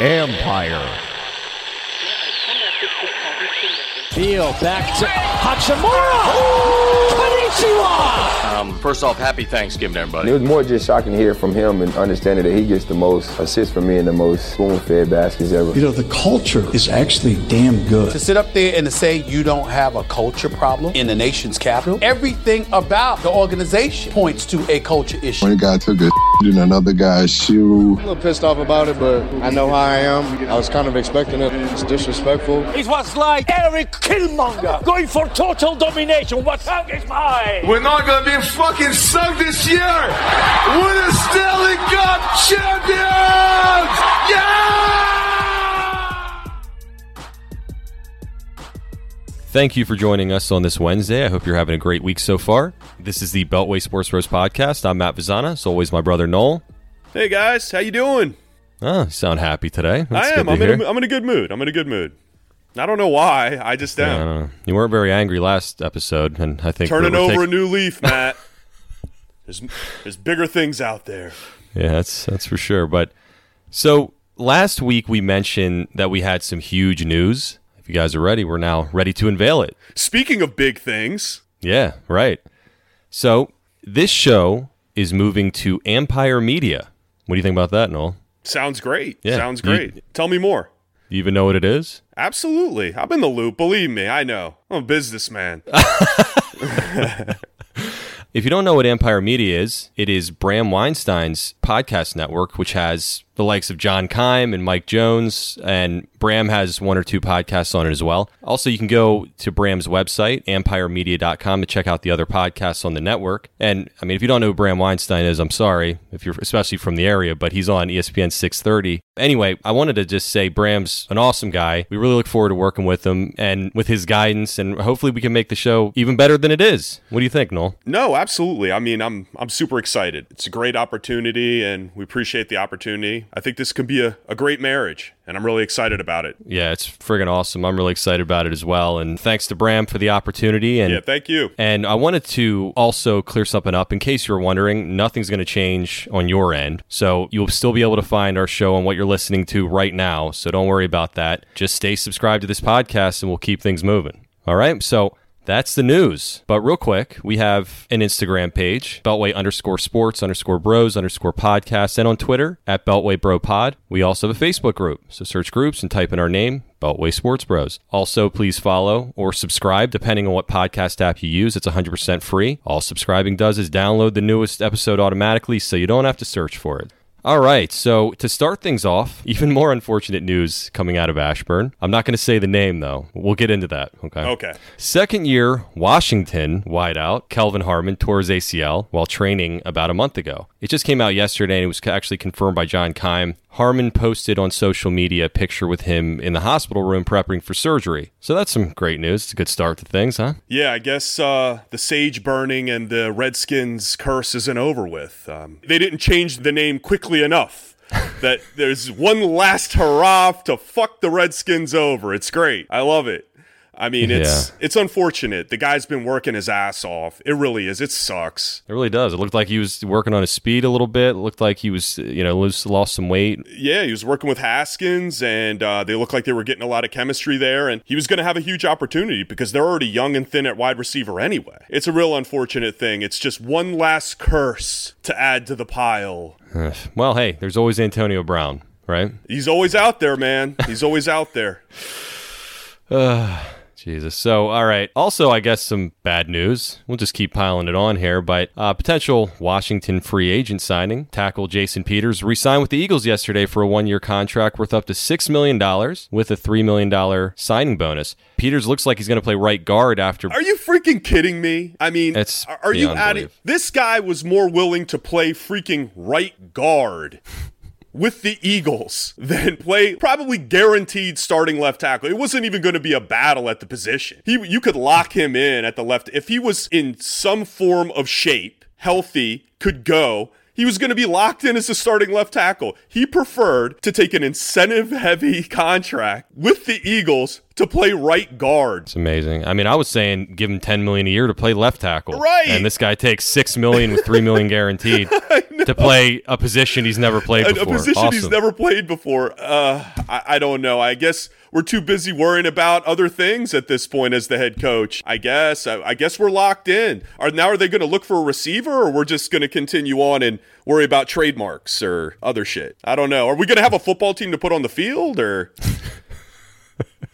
Empire. Beal back to Hachimura. Konnichiwa. Um, first off, happy Thanksgiving, everybody. It was more just shocking to hear from him and understanding that he gets the most assists from me and the most spoon-fed baskets ever. You know, the culture is actually damn good. To sit up there and to say you don't have a culture problem in the nation's capital, everything about the organization points to a culture issue. One guy took a in another guy's shoe. A little pissed off about it, but I know how I am. I was kind of expecting it. It's disrespectful. It was like Eric Killmonger going for total domination. What tongue is mine? We're not gonna be fucking sunk this year. We're the Stanley Cup champions. Yeah! Thank you for joining us on this Wednesday. I hope you're having a great week so far. This is the Beltway Sports Bros podcast. I'm Matt Vizana. As always, my brother Noel. Hey guys, how you doing? Oh, you sound happy today. That's I am. I'm in, a, I'm in a good mood. I'm in a good mood. I don't know why. I just am. Yeah, you weren't very angry last episode, and I think turning over a new leaf, Matt. there's there's bigger things out there. Yeah, that's that's for sure. But so last week we mentioned that we had some huge news if you guys are ready, we're now ready to unveil it. Speaking of big things. Yeah, right. So this show is moving to Empire Media. What do you think about that, Noel? Sounds great. Yeah. Sounds great. You, Tell me more. Do you even know what it is? Absolutely. I'm in the loop. Believe me, I know. I'm a businessman. if you don't know what Empire Media is, it is Bram Weinstein's podcast network, which has the likes of John Keim and Mike Jones, and Bram has one or two podcasts on it as well. Also, you can go to Bram's website, empiremedia.com, to check out the other podcasts on the network. And I mean, if you don't know who Bram Weinstein is, I'm sorry, if you're especially from the area, but he's on ESPN 630. Anyway, I wanted to just say Bram's an awesome guy. We really look forward to working with him and with his guidance, and hopefully we can make the show even better than it is. What do you think, Noel? No, absolutely. I mean, I'm I'm super excited. It's a great opportunity, and we appreciate the opportunity. I think this could be a, a great marriage, and I'm really excited about it. Yeah, it's friggin' awesome. I'm really excited about it as well. And thanks to Bram for the opportunity. And yeah, thank you. And I wanted to also clear something up in case you're wondering. Nothing's going to change on your end, so you'll still be able to find our show on what you're listening to right now. So don't worry about that. Just stay subscribed to this podcast, and we'll keep things moving. All right. So that's the news. But real quick, we have an Instagram page, Beltway underscore sports underscore bros underscore podcast, and on Twitter at Beltway Bro Pod. We also have a Facebook group. So search groups and type in our name, Beltway Sports Bros. Also, please follow or subscribe depending on what podcast app you use. It's 100% free. All subscribing does is download the newest episode automatically so you don't have to search for it. All right, so to start things off, even more unfortunate news coming out of Ashburn. I'm not going to say the name though. We'll get into that. Okay. Okay. Second year Washington wideout Kelvin Harmon tore his ACL while training about a month ago. It just came out yesterday and it was actually confirmed by John Keim. Harmon posted on social media a picture with him in the hospital room prepping for surgery. So that's some great news. It's a good start to things, huh? Yeah, I guess uh, the sage burning and the Redskins curse isn't over with. Um, they didn't change the name quickly enough. that there's one last hurrah to fuck the Redskins over. It's great. I love it. I mean, it's yeah. it's unfortunate. The guy's been working his ass off. It really is. It sucks. It really does. It looked like he was working on his speed a little bit. It looked like he was, you know, lost, lost some weight. Yeah, he was working with Haskins, and uh, they looked like they were getting a lot of chemistry there. And he was going to have a huge opportunity because they're already young and thin at wide receiver anyway. It's a real unfortunate thing. It's just one last curse to add to the pile. well, hey, there's always Antonio Brown, right? He's always out there, man. He's always out there. Uh, Jesus. So, all right. Also, I guess some bad news. We'll just keep piling it on here, but uh, potential Washington free agent signing. Tackle Jason Peters re signed with the Eagles yesterday for a one year contract worth up to $6 million with a $3 million signing bonus. Peters looks like he's going to play right guard after. Are you freaking kidding me? I mean, it's are you adding. This guy was more willing to play freaking right guard with the Eagles than play probably guaranteed starting left tackle. It wasn't even going to be a battle at the position. He, you could lock him in at the left. If he was in some form of shape, healthy, could go, he was going to be locked in as the starting left tackle. He preferred to take an incentive heavy contract with the Eagles to play right guard. It's amazing. I mean, I was saying give him ten million a year to play left tackle, right? And this guy takes six million with three million guaranteed to play a position he's never played before. A, a position awesome. he's never played before. Uh, I, I don't know. I guess we're too busy worrying about other things at this point as the head coach. I guess. I, I guess we're locked in. Are now are they going to look for a receiver, or we're just going to continue on and worry about trademarks or other shit? I don't know. Are we going to have a football team to put on the field, or?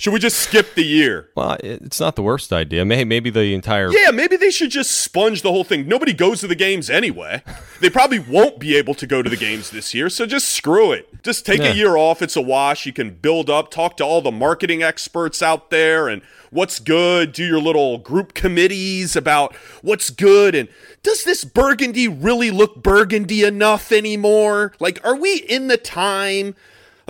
Should we just skip the year? Well, it's not the worst idea. Maybe, maybe the entire. Yeah, maybe they should just sponge the whole thing. Nobody goes to the games anyway. They probably won't be able to go to the games this year, so just screw it. Just take yeah. a year off. It's a wash. You can build up, talk to all the marketing experts out there and what's good. Do your little group committees about what's good and does this burgundy really look burgundy enough anymore? Like, are we in the time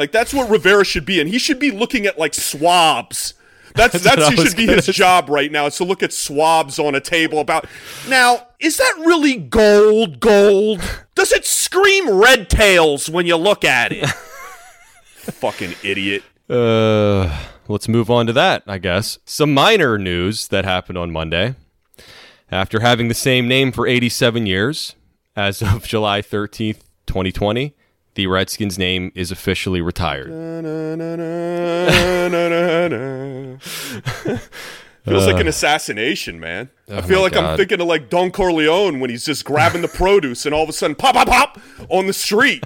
like that's what Rivera should be, and he should be looking at like swabs. That's that's, he should be his job right now. Is to look at swabs on a table about. Now, is that really gold? Gold? Does it scream red tails when you look at it? Fucking idiot. Uh, let's move on to that. I guess some minor news that happened on Monday. After having the same name for 87 years, as of July 13th, 2020, the Redskins name is officially retired. Feels uh, like an assassination, man. Oh I feel like God. I'm thinking of like Don Corleone when he's just grabbing the produce and all of a sudden pop, pop, pop on the street.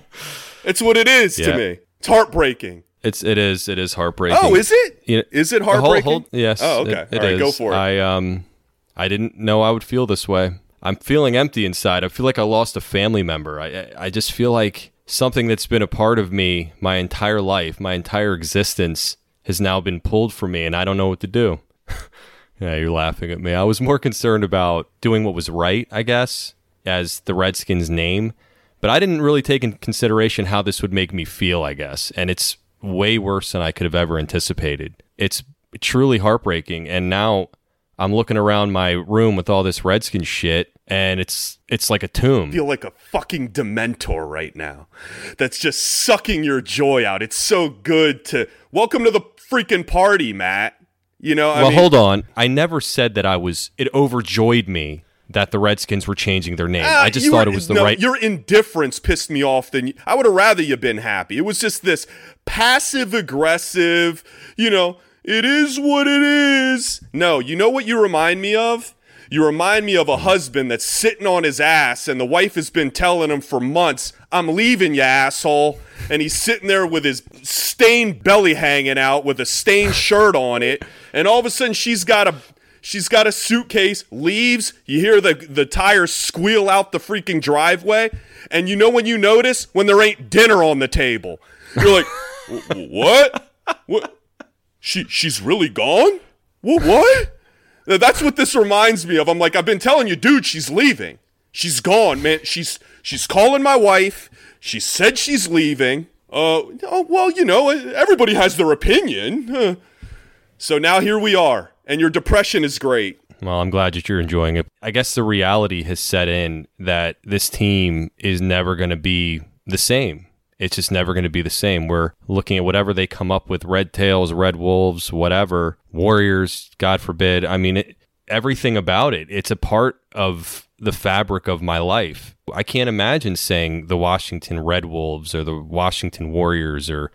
It's what it is yeah. to me. It's heartbreaking. It's it is it is heartbreaking. Oh, is it? You know, is it heartbreaking? Yes. Oh, okay. It, it all right, go for it. I um I didn't know I would feel this way. I'm feeling empty inside. I feel like I lost a family member. I I just feel like something that's been a part of me my entire life, my entire existence, has now been pulled from me, and I don't know what to do. yeah, you're laughing at me. I was more concerned about doing what was right, I guess, as the Redskins name, but I didn't really take in consideration how this would make me feel, I guess, and it's way worse than I could have ever anticipated. It's truly heartbreaking, and now I'm looking around my room with all this Redskins shit, and it's it's like a tomb. I feel like a fucking dementor right now. That's just sucking your joy out. It's so good to welcome to the freaking party, Matt. You know, I well, mean, hold on. I never said that I was. It overjoyed me that the Redskins were changing their name. Uh, I just thought were, it was the no, right. Your indifference pissed me off. Than you, I would have rather you been happy. It was just this passive aggressive. You know, it is what it is. No, you know what you remind me of? You remind me of a husband that's sitting on his ass, and the wife has been telling him for months, I'm leaving you, asshole. And he's sitting there with his stained belly hanging out with a stained shirt on it. And all of a sudden, she's got a. She's got a suitcase, leaves. You hear the, the tires squeal out the freaking driveway. And you know when you notice? When there ain't dinner on the table. You're like, what? What? She, she's really gone? What? What? That's what this reminds me of. I'm like, I've been telling you, dude, she's leaving. She's gone, man. She's she's calling my wife. She said she's leaving. Uh, oh, well, you know, everybody has their opinion. So now here we are, and your depression is great. Well, I'm glad that you're enjoying it. I guess the reality has set in that this team is never going to be the same. It's just never going to be the same. We're looking at whatever they come up with Red Tails, Red Wolves, whatever, Warriors, God forbid. I mean, it, everything about it, it's a part of the fabric of my life. I can't imagine saying the Washington Red Wolves or the Washington Warriors or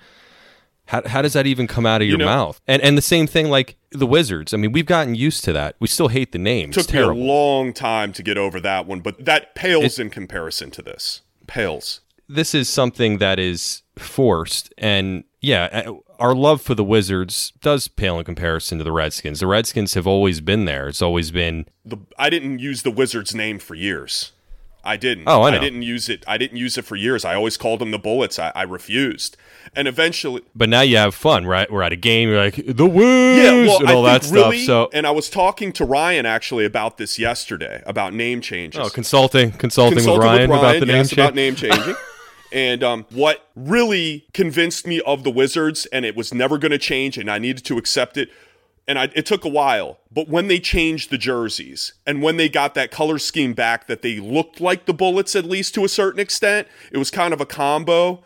how, how does that even come out of your you know, mouth? And and the same thing like the Wizards. I mean, we've gotten used to that. We still hate the name. It took me a long time to get over that one, but that pales it, in comparison to this. Pales this is something that is forced and yeah uh, our love for the wizards does pale in comparison to the redskins. The redskins have always been there. It's always been the i didn't use the wizards name for years. I didn't. Oh I, know. I didn't use it. I didn't use it for years. I always called them the bullets. I, I refused. And eventually but now you have fun right? We're at a game you're like the Wiz yeah well, and all that really, stuff so and i was talking to ryan actually about this yesterday about name changes. Oh consulting consulting, consulting with, ryan with, ryan about the yes, name about name changing And um, what really convinced me of the Wizards, and it was never going to change, and I needed to accept it. And I, it took a while, but when they changed the jerseys and when they got that color scheme back, that they looked like the Bullets at least to a certain extent, it was kind of a combo.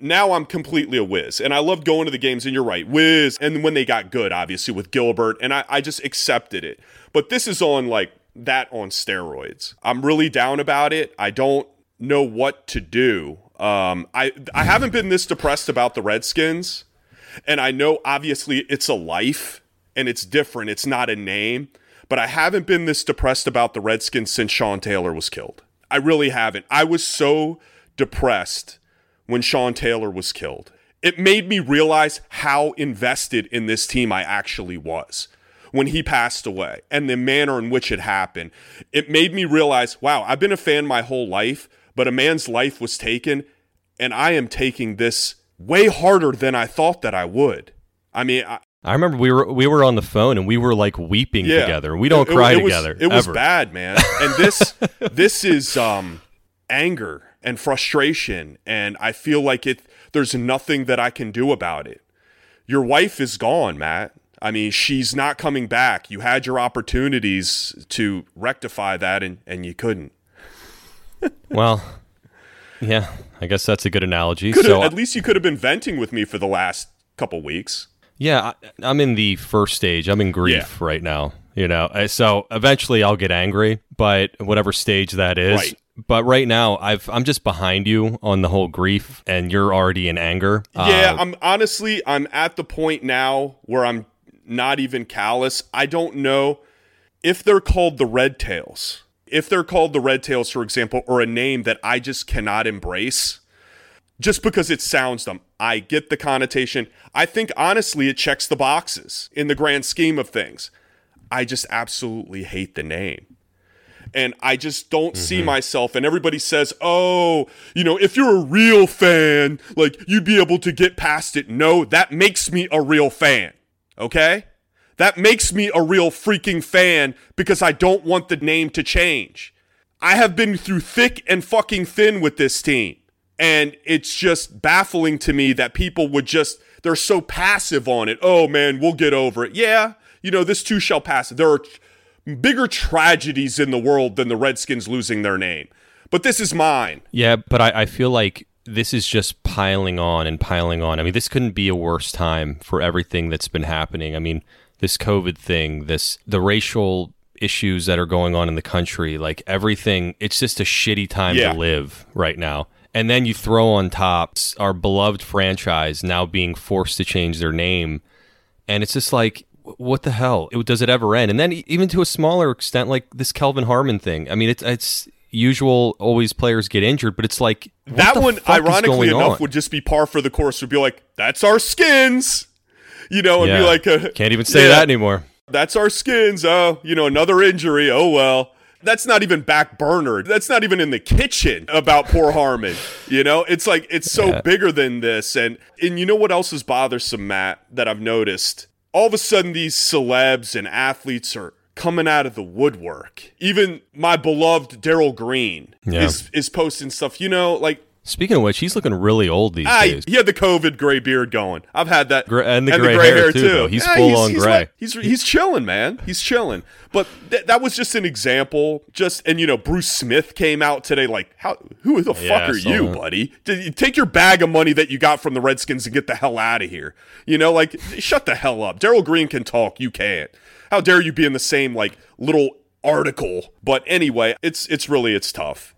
now I'm completely a whiz. And I love going to the games, and you're right, whiz. And when they got good, obviously, with Gilbert, and I, I just accepted it. But this is on like that on steroids. I'm really down about it. I don't know what to do. Um, I I haven't been this depressed about the Redskins, and I know obviously it's a life and it's different. It's not a name, but I haven't been this depressed about the Redskins since Sean Taylor was killed. I really haven't. I was so depressed when Sean Taylor was killed. It made me realize how invested in this team I actually was when he passed away and the manner in which it happened. It made me realize, wow, I've been a fan my whole life, but a man's life was taken, and I am taking this way harder than I thought that I would. I mean, I, I remember we were we were on the phone and we were like weeping yeah, together. We don't it, cry it, it together. Was, it was bad, man. And this this is um anger and frustration and I feel like it there's nothing that I can do about it. Your wife is gone, Matt. I mean, she's not coming back. You had your opportunities to rectify that and, and you couldn't. Well, yeah, I guess that's a good analogy. Could've, so at least you could have been venting with me for the last couple weeks. Yeah, I, am in the first stage. I'm in grief yeah. right now. You know, so eventually I'll get angry, but whatever stage that is. Right. But right now, I've I'm just behind you on the whole grief, and you're already in anger. Yeah, uh, I'm honestly I'm at the point now where I'm not even callous. I don't know if they're called the Red Tails. If they're called the Red Tails, for example, or a name that I just cannot embrace just because it sounds dumb. I get the connotation. I think honestly it checks the boxes in the grand scheme of things. I just absolutely hate the name. And I just don't mm-hmm. see myself. And everybody says, oh, you know, if you're a real fan, like you'd be able to get past it. No, that makes me a real fan. Okay? That makes me a real freaking fan because I don't want the name to change. I have been through thick and fucking thin with this team. And it's just baffling to me that people would just, they're so passive on it. Oh man, we'll get over it. Yeah, you know, this too shall pass. There are bigger tragedies in the world than the Redskins losing their name. But this is mine. Yeah, but I, I feel like this is just piling on and piling on. I mean, this couldn't be a worse time for everything that's been happening. I mean, this COVID thing, this the racial issues that are going on in the country, like everything, it's just a shitty time yeah. to live right now. And then you throw on top our beloved franchise now being forced to change their name. And it's just like, what the hell? Does it ever end? And then even to a smaller extent, like this Kelvin Harmon thing. I mean, it's it's usual. Always players get injured, but it's like that one. Ironically enough, on? would just be par for the course. Would be like, that's our skins, you know, and yeah. be like, uh, can't even say yeah, that anymore. That's our skins. Oh, you know, another injury. Oh well. That's not even back burnered. That's not even in the kitchen about poor Harmon. You know, it's like it's so yeah. bigger than this. And and you know what else is bothersome, Matt, that I've noticed? All of a sudden these celebs and athletes are coming out of the woodwork. Even my beloved Darrell Green yeah. is is posting stuff. You know, like Speaking of which, he's looking really old these I, days. He had the COVID gray beard going. I've had that, Gra- and the, and gray, the gray, hair, hair too. too. He's yeah, full he's, on he's gray. Like, he's he's chilling, man. He's chilling. But th- that was just an example. Just and you know, Bruce Smith came out today. Like, how? Who the yeah, fuck are you, that. buddy? You take your bag of money that you got from the Redskins and get the hell out of here. You know, like shut the hell up. Darrell Green can talk. You can't. How dare you be in the same like little article? But anyway, it's it's really it's tough.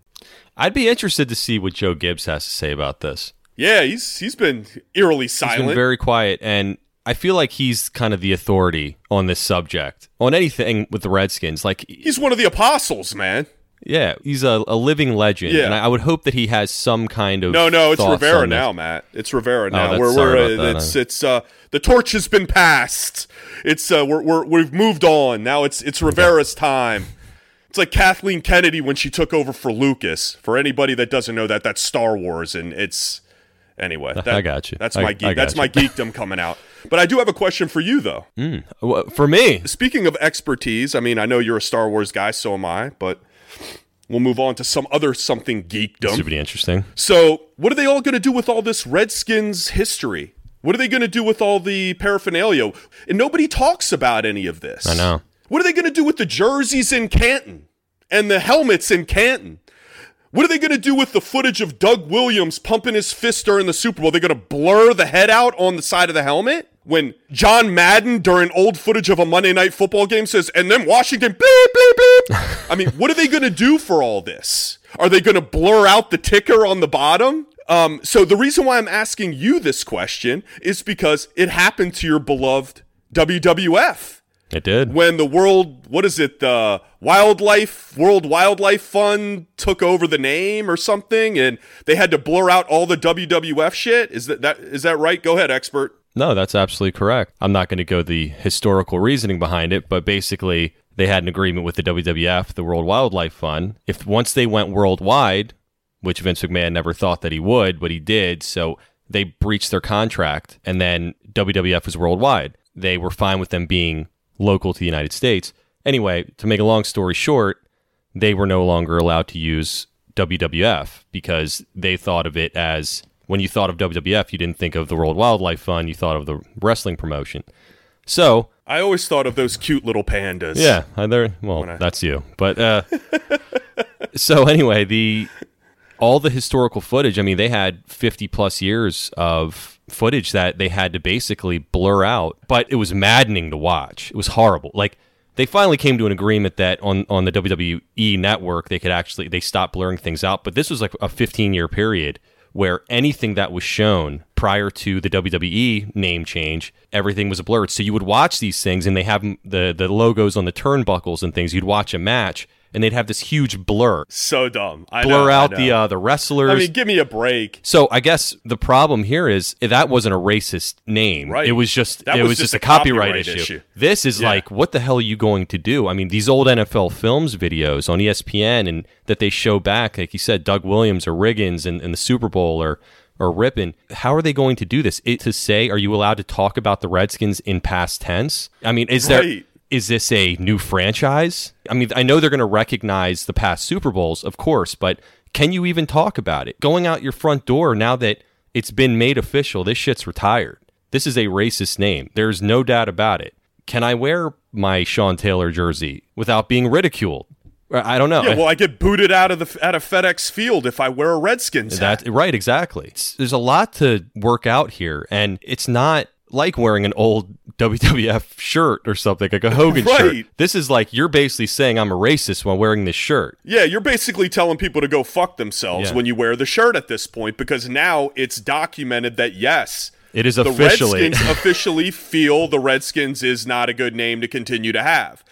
I'd be interested to see what Joe Gibbs has to say about this. Yeah, he's he's been eerily silent. He's been very quiet, and I feel like he's kind of the authority on this subject, on anything with the Redskins. Like he's one of the apostles, man. Yeah, he's a, a living legend, yeah. and I, would hope that he has some kind of no, no. It's Rivera now, Matt. It's Rivera oh, now. Oh, we're, we're uh, it's it's uh, the torch has been passed. It's uh, we're, we're we've moved on. Now it's it's Rivera's time. It's like Kathleen Kennedy when she took over for Lucas. For anybody that doesn't know that, that's Star Wars, and it's anyway. That, I got you. That's my geek, that's you. my geekdom coming out. But I do have a question for you, though. Mm, for me, speaking of expertise, I mean, I know you're a Star Wars guy, so am I. But we'll move on to some other something geekdom. Be interesting. So, what are they all going to do with all this Redskins history? What are they going to do with all the paraphernalia? And nobody talks about any of this. I know. What are they going to do with the jerseys in Canton and the helmets in Canton? What are they going to do with the footage of Doug Williams pumping his fist during the Super Bowl? They're going to blur the head out on the side of the helmet? When John Madden, during old footage of a Monday night football game, says, and then Washington, bleep, bleep, bleep. I mean, what are they going to do for all this? Are they going to blur out the ticker on the bottom? Um, so the reason why I'm asking you this question is because it happened to your beloved WWF. It did. When the world, what is it, the Wildlife, World Wildlife Fund took over the name or something and they had to blur out all the WWF shit? Is that, that is that right? Go ahead, expert. No, that's absolutely correct. I'm not going to go the historical reasoning behind it, but basically they had an agreement with the WWF, the World Wildlife Fund. If once they went worldwide, which Vince McMahon never thought that he would, but he did, so they breached their contract and then WWF was worldwide. They were fine with them being local to the United States. Anyway, to make a long story short, they were no longer allowed to use WWF because they thought of it as when you thought of WWF, you didn't think of the World Wildlife Fund, you thought of the wrestling promotion. So I always thought of those cute little pandas. Yeah, they're well, I... that's you. But uh, so anyway, the all the historical footage. I mean, they had fifty plus years of footage that they had to basically blur out, but it was maddening to watch. It was horrible. Like they finally came to an agreement that on on the WWE network they could actually they stopped blurring things out, but this was like a 15 year period where anything that was shown prior to the WWE name change, everything was blurred. So you would watch these things and they have the the logos on the turnbuckles and things. You'd watch a match and they'd have this huge blur. So dumb. I blur know, out the uh, the wrestlers. I mean, give me a break. So I guess the problem here is that wasn't a racist name. Right. It was just that it was, was just, just, a copyright, copyright issue. issue. This is Yeah. like, what the hell are you going to do? I mean, these old NFL Films videos on ESPN and that they show back, like you said, Doug Williams or Riggins and, and the Super Bowl or or Rippin. How are they going to do this? It, to say, are you allowed to talk about the Redskins in past tense? I mean, is there Right. Is this a new franchise? I mean, I know they're going to recognize the past Super Bowls, of course, but can you even talk about it? Going out your front door now that it's been made official, this shit's retired. This is a racist name. There's no doubt about it. Can I wear my Sean Taylor jersey without being ridiculed? I don't know. Yeah, well, I get booted out of the out of FedEx Field if I wear a Redskins hat. That right, exactly. It's- there's a lot to work out here, and it's not like wearing an old WWF shirt or something like a Hogan shirt. This is like you're basically saying I'm a racist while wearing this shirt. Yeah, you're basically telling people to go fuck themselves Yeah. when you wear the shirt at this point because now it's documented that yes, It is officially the Redskins officially feel the Redskins is not a good name to continue to have.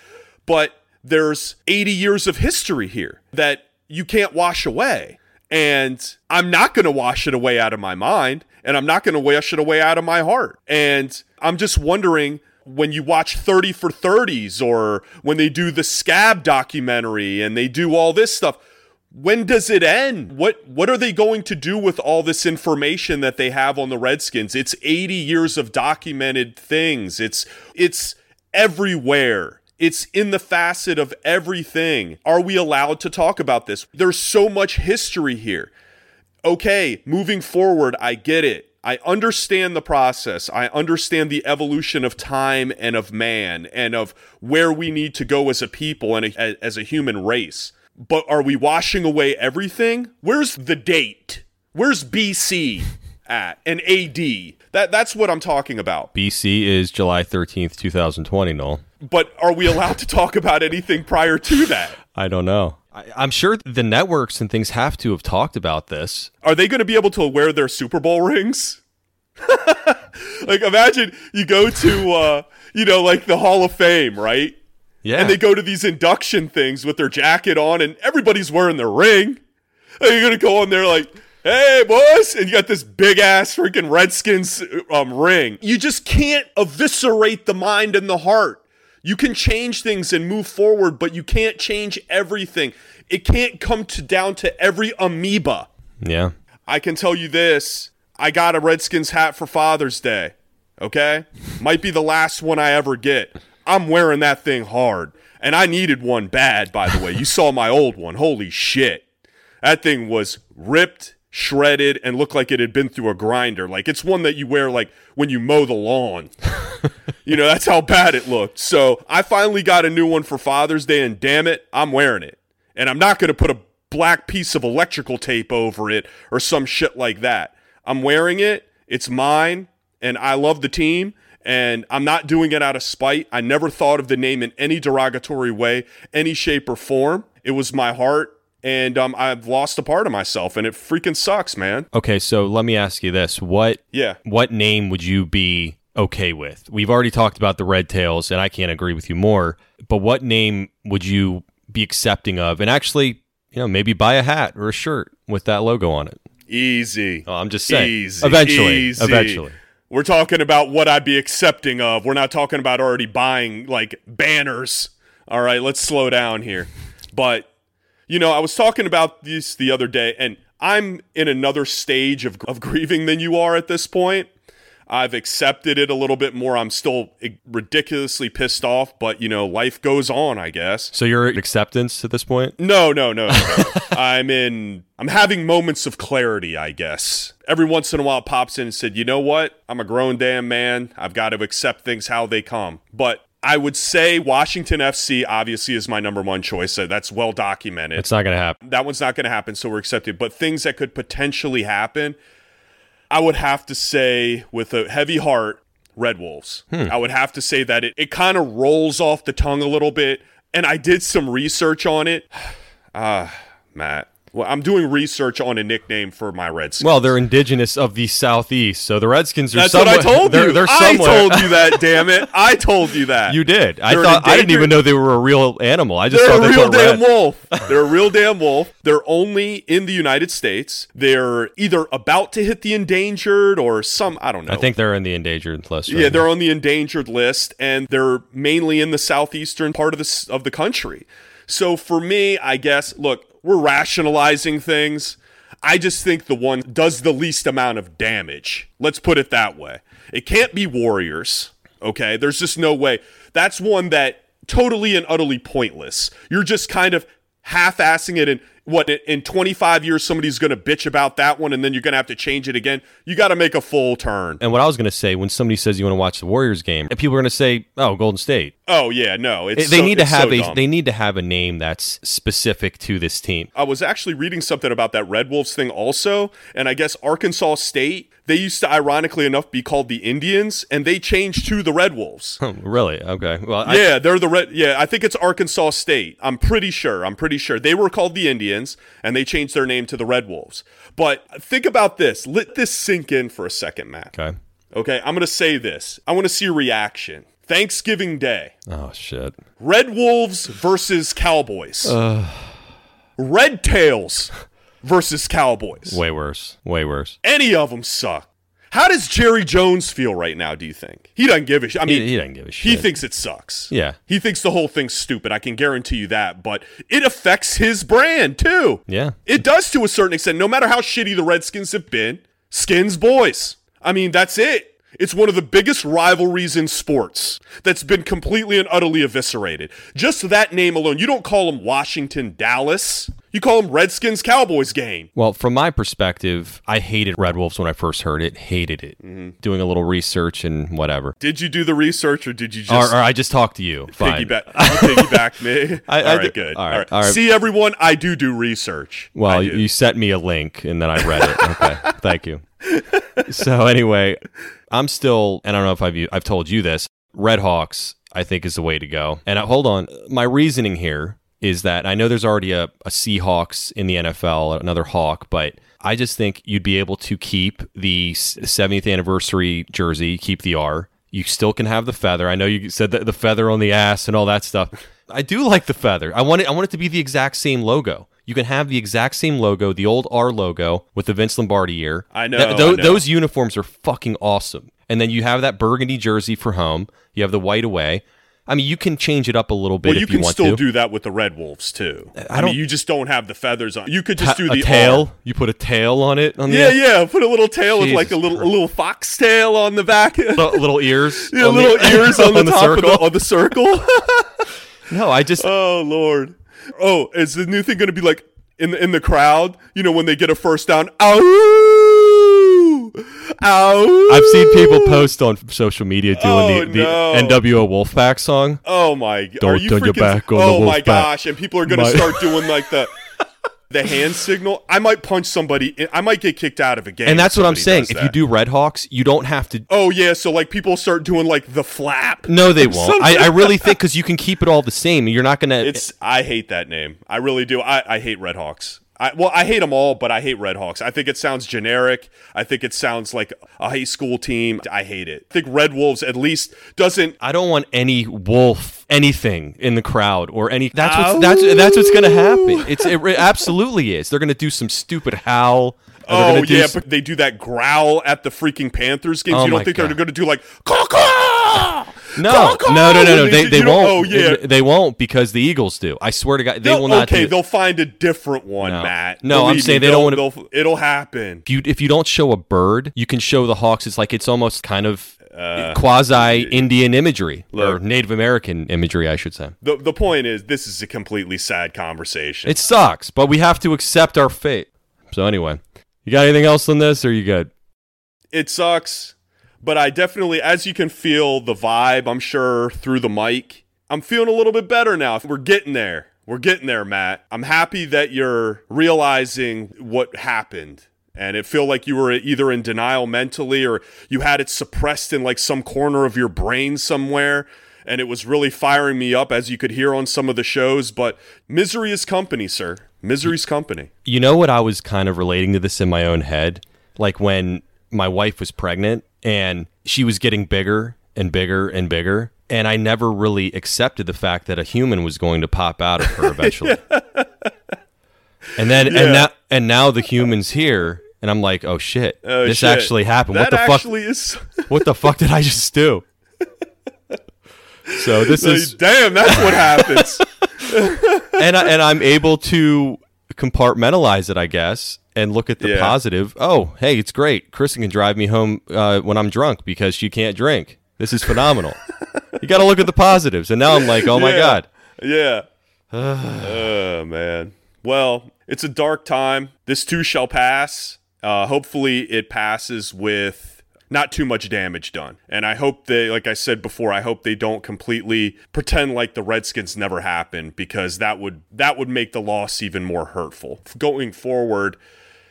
But there's 80 years of history here that you can't wash away. And I'm not going to wash it away out of my mind, and I'm not going to wash it away out of my heart. And I'm just wondering when you watch 30 for 30s or when they do the scab documentary and they do all this stuff when does it end? What what are they going to do with all this information that they have on the redskins? It's 80 years of documented things. It's it's everywhere. It's in the facet of everything. Are we allowed to talk about this? There's so much history here okay, moving forward, I get it. I understand the process. I understand the evolution of time and of man and of where we need to go as a people and a, as a human race. But are we washing away everything? Where's the date? Where's BC at and AD? That that's what I'm talking about. BC is July 13th, 2020, Noel. But are we allowed to talk about anything prior to that? I don't know. I, I'm sure the networks and things have to have talked about this. Are they going to be able to wear their Super Bowl rings? like imagine you go to uh you know like the Hall of Fame, right? Yeah. And they go to these induction things with their jacket on and everybody's wearing their ring. And you're going to go on there like, "Hey, boys." And you got this big ass freaking Redskins um ring. You just can't eviscerate the mind and the heart. You can change things and move forward, but you can't change everything. It can't come to down to every amoeba. Yeah. I can tell you this I got a Redskins hat for Father's Day. Okay? Might be the last one I ever get. I'm wearing that thing hard. And I needed one bad, by the way. You saw my old one. Holy shit. That thing was ripped, shredded, and looked like it had been through a grinder. Like it's one that you wear like when you mow the lawn. you know, that's how bad it looked. So I finally got a new one for Father's Day, and damn it, I'm wearing it. And I'm not going to put a black piece of electrical tape over it or some shit like that. I'm wearing it. It's mine, and I love the team. And I'm not doing it out of spite. I never thought of the name in any derogatory way, any shape or form. It was my heart, and um, I've lost a part of myself, and it freaking sucks, man. Okay, so let me ask you this: what yeah, what name would you be okay with? We've already talked about the Red Tails, and I can't agree with you more. But what name would you be accepting of? And actually, you know, maybe buy a hat or a shirt with that logo on it. Easy. Oh, I'm just saying. Easy. Eventually. Easy. Eventually. We're talking about what I'd be accepting of. We're not talking about already buying like banners. All right, let's slow down here. But you know, I was talking about this the other day, and I'm in another stage of, of grieving than you are at this point. I've accepted it a little bit more. I'm still ridiculously pissed off, but you know, life goes on, I guess. So you're acceptance at this point? No, no, no. no. I'm in I'm having moments of clarity, I guess. Every once in a while it pops in and said, "You know what? I'm a grown damn man. I've got to accept things how they come." But I would say Washington FC obviously is my number one choice. So that's well documented. It's not going to happen. That one's not going to happen, so we're accepted. But things that could potentially happen, I would have to say with a heavy heart, Red Wolves. Hmm. I would have to say that it, it kind of rolls off the tongue a little bit. And I did some research on it. Ah, uh, Matt. Well, I'm doing research on a nickname for my Redskins. Well, they're indigenous of the Southeast, so the Redskins are. That's somewhere, what I told they're, you. They're I told you that. Damn it! I told you that. You did. I thought I didn't even know they were a real animal. I just thought they're thought a they real damn red. wolf. They're a real damn wolf. They're only in the United States. They're either about to hit the endangered or some. I don't know. I think they're in the endangered list. Right yeah, they're on the endangered list, and they're mainly in the southeastern part of the of the country. So for me, I guess, look, we're rationalizing things. I just think the one does the least amount of damage. Let's put it that way. It can't be Warriors, okay? There's just no way. That's one that totally and utterly pointless. You're just kind of half-assing it and what in 25 years somebody's going to bitch about that one and then you're going to have to change it again? You got to make a full turn. And what i was going to say when somebody says you want to watch the warriors game and people are going to say oh golden state. Oh yeah no It's they so, need to have so a dumb. they need to have a name that's specific to this team. I was actually reading something about that red wolves thing also and i guess arkansas state they used to ironically enough be called the indians and they changed to the red wolves oh, really okay well yeah they're the red yeah i think it's arkansas state i'm pretty sure i'm pretty sure they were called the indians and they changed their name to the Red Wolves. But think about this. Let this sink in for a second, Matt. Okay. Okay, I'm going to say this. I want to see a reaction. Thanksgiving Day. Oh, shit. Red Wolves versus Cowboys. Uh. Red Tails versus Cowboys. Way worse. Way worse. Any of them suck. How does Jerry Jones feel right now, do you think? He doesn't give a shit. I mean, he, he doesn't give a shit. He thinks it sucks. Yeah. He thinks the whole thing's stupid. I can guarantee you that. But it affects his brand, too. Yeah. It does to a certain extent. No matter how shitty the Redskins have been, Skins boys. I mean, that's it. It's one of the biggest rivalries in sports that's been completely and utterly eviscerated. Just that name alone. You don't call them Washington Dallas. You call them Redskins Cowboys game. Well, from my perspective, I hated Red Wolves when I first heard it. Hated it. Mm-hmm. Doing a little research and whatever. Did you do the research or did you just. Or, or I just talked to you. Fine. Piggyback, piggyback me. I, all I right, good. all All right, all right. See, everyone, I do do research. Well, you, sent me a link and then I read it. Okay. Thank you. So, anyway, I'm still, and I don't know if I've, I've told you this, Red Hawks, I think, is the way to go. And I, hold on. My reasoning here is that I know there's already a, a Seahawks in the NFL, another Hawk, but I just think you'd be able to keep the 70th anniversary jersey, keep the R. You still can have the feather. I know you said the, the feather on the ass and all that stuff. I do like the feather. I want it. I want it to be the exact same logo. You can have the exact same logo, the old R logo with the Vince Lombardi ear. I know, Th- I know. Those uniforms are fucking awesome. And then you have that burgundy jersey for home. You have the white away. I mean, you can change it up a little bit well, you you can want still to. do that with the Red Wolves too. I, don't- mean, you just don't have the feathers on. You could just Ta- do the tail. R. You put a tail on it. On the Yeah, yeah. Put a little tail with like a Jesus little a little fox tail on the back. Little, little ears. yeah, on the- little ears on the top circle. of the, on the circle. No, I just oh lord. Oh, is the new thing going to be like in the in the crowd? You know when they get a first down? Ow! Ow! I've seen people post on social media doing Oh, the, the no. NWO Wolfpack song. Oh my! Don't are you turn your back on the Oh my gosh! And people are going to start doing like the the hand signal, I might punch somebody. I might get kicked out of a game. And that's what I'm saying. If you do Red Hawks, you don't have to. Oh yeah, so like people start doing like the flap. No, they won't. I, I, really think because you can keep it all the same. You're not gonna. It's. I hate that name. I really do. I, I hate Red Hawks. I, well, I hate them all, but I hate Red Hawks. I think it sounds generic. I think it sounds like a high school team. I hate it. I think Red Wolves at least doesn't. I don't want any wolf anything in the crowd or any. That's what's that's that's what's going to happen. It's it absolutely is. They're going to do some stupid howl. Oh yeah, s- but they do that growl at the freaking Panthers games. Oh, you don't think God. they're going to do like caw no, no, no, no, no. They, they won't. Oh, yeah. They won't because the Eagles do. I swear to God, they they'll, will not. Okay, they'll find a different one, no. Matt. No, Believe I'm saying me, they don't want to. It'll happen. If you if you don't show a bird, you can show the Hawks. It's like it's almost kind of uh, quasi Indian imagery look, or Native American imagery, I should say. The the point is, this is a completely sad conversation. It sucks, but we have to accept our fate. So anyway, you got anything else on this, or you good? It sucks but I definitely, as you can feel the vibe, I'm sure through the mic, I'm feeling a little bit better now. We're getting there. We're getting there, Matt. I'm happy that you're realizing what happened. And it feel like you were either in denial mentally or you had it suppressed in like some corner of your brain somewhere. And it was really firing me up, as you could hear on some of the shows. But misery is company, sir. Misery's company. You know what I was kind of relating to this in my own head? Like when my wife was pregnant and she was getting bigger and bigger and bigger and I never really accepted the fact that a human was going to pop out of her eventually. and then yeah. and now and now the human's here and I'm like, "Oh shit. Oh, this shit. actually happened. That what the fuck is What the fuck did I just do?" So this is damn, that's what happens. and I, and I'm able to compartmentalize it, I guess, and look at the yeah. positive. Oh, hey, it's great. Kristen can drive me home uh, when I'm drunk because she can't drink. This is phenomenal. you got to look at the positives. And now I'm like, oh my yeah. god. Yeah. oh man. Well, it's a dark time. This too shall pass. Uh, hopefully, it passes with not too much damage done. And I hope they, like I said before, I hope they don't completely pretend like the Redskins never happened because that would that would make the loss even more hurtful. Going forward,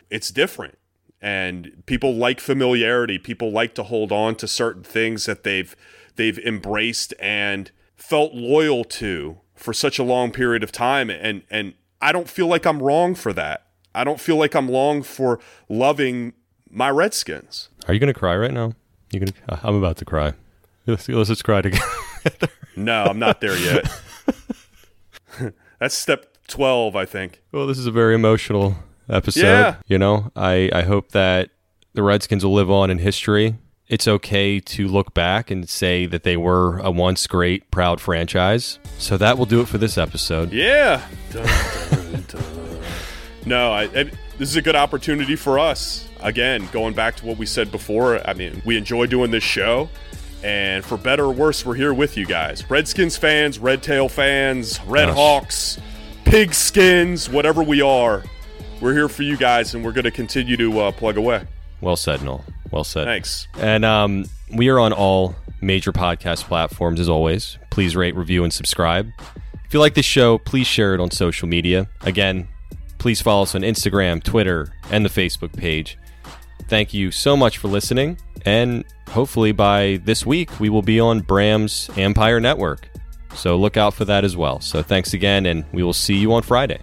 it's different. And people like familiarity. People like to hold on to certain things that they've they've embraced and felt loyal to for such a long period of time. And and I don't feel like I'm wrong for that. I don't feel like I'm wrong for loving my Redskins. Are you going to cry right now? You going to? Uh, I'm about to cry. Let's, let's just cry together. no, I'm not there yet. That's step 12, I think. Well, this is a very emotional episode. Yeah. You know, I, I hope that the Redskins will live on in history. It's okay to look back and say that they were a once great, proud franchise. So that will do it for this episode. Yeah. Dun, dun, dun. no, I, I, this is a good opportunity for us again, going back to what we said before, I mean, we enjoy doing this show. And for better or worse, we're here with you guys. Redskins fans, Red Tail fans, Red Gosh. Hawks, Pigskins, whatever we are, we're here for you guys, and we're going to continue to uh, plug away. Well said, Noel. Well said. Thanks. And um, we are on all major podcast platforms as always. Please rate, review, and subscribe. If you like this show, please share it on social media. Again, please follow us on Instagram, Twitter, and the Facebook page. Thank you so much for listening. And hopefully by this week, we will be on Bram's Empire Network. So look out for that as well. So thanks again, and we will see you on Friday.